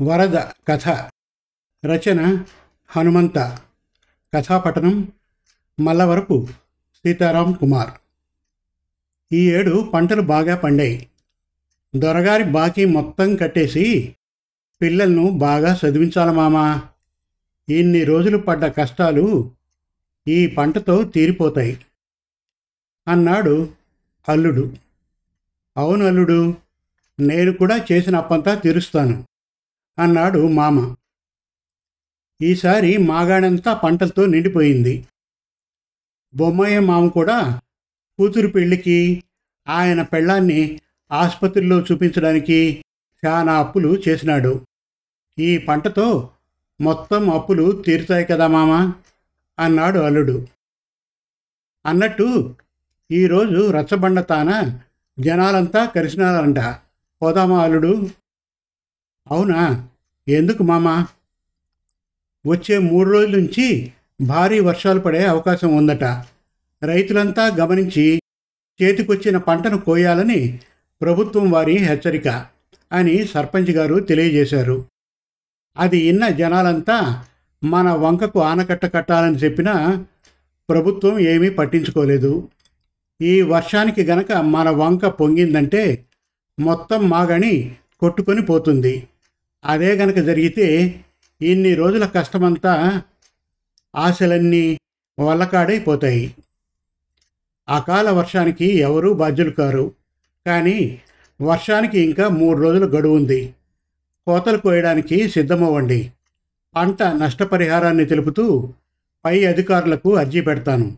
వరద కథ రచన హనుమంత. కథాపఠనం మల్లవరపు సీతారాం కుమార్. ఈ ఏడు పంటలు బాగా పండాయి. దొరగారి బాకీ మొత్తం కట్టేసి పిల్లలను బాగా చదివించాలి మామా. ఇన్ని రోజులు పడ్డ కష్టాలు ఈ పంటతో తీరిపోతాయి అన్నాడు అల్లుడు. అవును అల్లుడు నేను కూడా చేసిన అప్పంతా తీరుస్తాను. అన్నాడు మామ. ఈసారి మాగాడంతా పంటలతో నిండిపోయింది. బొమ్మయ్య మామ కూడా కూతురు పెళ్ళికి ఆయన పెళ్ళాన్ని ఆసుపత్రిలో చూపించడానికి చాలా అప్పులు చేసినాడు. ఈ పంటతో మొత్తం అప్పులు తీరుతాయి కదా మామ? అన్నాడు అల్లుడు. అన్నట్టు ఈరోజు రచ్చబండ తాన జనాలంతా కలిసినారంట పోదామా అల్లుడు? అవునా? ఎందుకు మామా? వచ్చే మూడు రోజుల నుంచి భారీ వర్షాలు పడే అవకాశం ఉందట. రైతులంతా గమనించి చేతికొచ్చిన పంటను కోయాలని ప్రభుత్వం వారి హెచ్చరిక అని సర్పంచ్ గారు తెలియజేశారు. అది ఇన్న జనాలంతా మన వంకకు ఆనకట్ట కట్టాలని చెప్పినా ప్రభుత్వం ఏమీ పట్టించుకోలేదు. ఈ వర్షానికి గనక మన వంక పొంగిందంటే మొత్తం మాగణి కొట్టుకొని పోతుంది. అదే గనక జరిగితే ఇన్ని రోజుల కష్టమంతా ఆశలన్నీ వల్లకాడైపోతాయి అకాల వర్షానికి ఎవరూ బాధ్యులు కారు. కానీ వర్షానికి ఇంకా మూడు రోజులు గడువు ఉంది కోతలు కోయడానికి సిద్ధమవ్వండి. పంట నష్టపరిహారాన్ని తెలుపుతూ పై అధికారులకు అర్జీ పెడతాను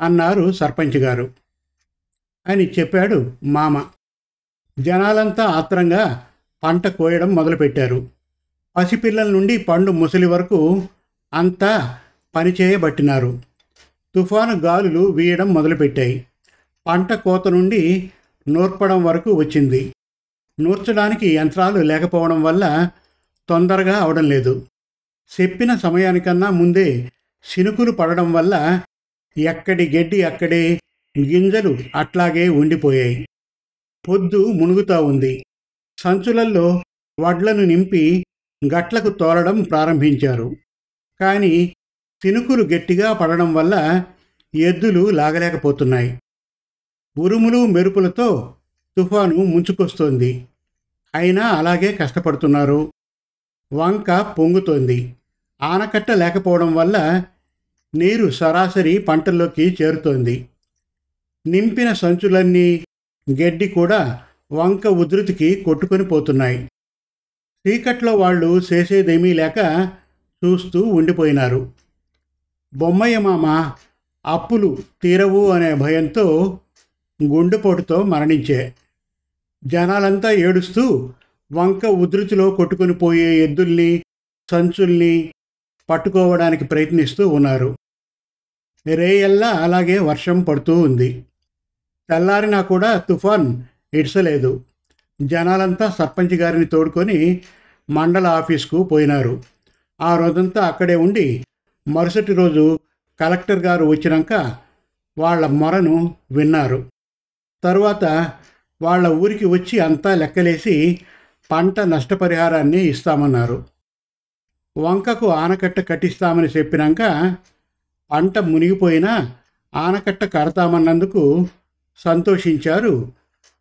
అన్నారు సర్పంచ్ గారు. అని చెప్పాడు మామ. జనాలంతా ఆత్రంగా పంట కోయడం మొదలుపెట్టారు. పసిపిల్లల నుండి పండు ముసలి వరకు అంతా పనిచేయబట్టినారు తుఫాను గాలులు వీయడం మొదలుపెట్టాయి. పంట కోత నుండి నూర్పడం వరకు వచ్చింది. నూర్చడానికి యంత్రాలు లేకపోవడం వల్ల తొందరగా అవడం లేదు. చెప్పిన సమయానికన్నా ముందే సినుకులు పడడం వల్ల ఎక్కడి గడ్డి అక్కడే గింజలు అట్లాగే ఉండిపోయాయి. పొద్దు మునుగుతా ఉంది. సంచులల్లో వడ్లను నింపి గట్లకు తోలడం ప్రారంభించారు. కానీ తినుకులు గట్టిగా పడడం వల్ల ఎద్దులు లాగలేకపోతున్నాయి. ఉరుములు మెరుపులతో తుఫాను ముంచుకొస్తోంది. అయినా అలాగే కష్టపడుతున్నారు. వంక పొంగుతోంది. ఆనకట్ట లేకపోవడం వల్ల నీరు సరాసరి పంటల్లోకి చేరుతోంది. నింపిన సంచులన్నీ గడ్డి కూడా వంక ఉధృతికి కొట్టుకొని పోతున్నాయి. చీకట్లో వాళ్ళు చేసేదేమీ లేక చూస్తూ ఉండిపోయినారు. బొమ్మయ్య మామ అప్పులు తీరవు అనే భయంతో గుండెపోటుతో మరణించే. జనాలంతా ఏడుస్తూ వంక ఉధృతిలో కొట్టుకుని పోయే ఎద్దుల్ని సంచుల్ని పట్టుకోవడానికి ప్రయత్నిస్తూ ఉన్నారు. రేయల్లా అలాగే వర్షం పడుతూ ఉంది. తెల్లారినా కూడా తుఫాన్ ఇడ్సలేదు జనాలంతా సర్పంచ్ గారిని తోడుకొని మండల ఆఫీస్కు పోయినారు. ఆ రోజంతా అక్కడే ఉండి మరుసటి రోజు కలెక్టర్ గారు వచ్చినాక వాళ్ళ మొరను విన్నారు. తరువాత వాళ్ళ ఊరికి వచ్చి అంతా లెక్కలేసి పంట నష్టపరిహారాన్ని ఇస్తామన్నారు. వంకకు ఆనకట్ట కట్టిస్తామని చెప్పినాక పంట మునిగిపోయినా ఆనకట్ట కడతామన్నందుకు సంతోషించారు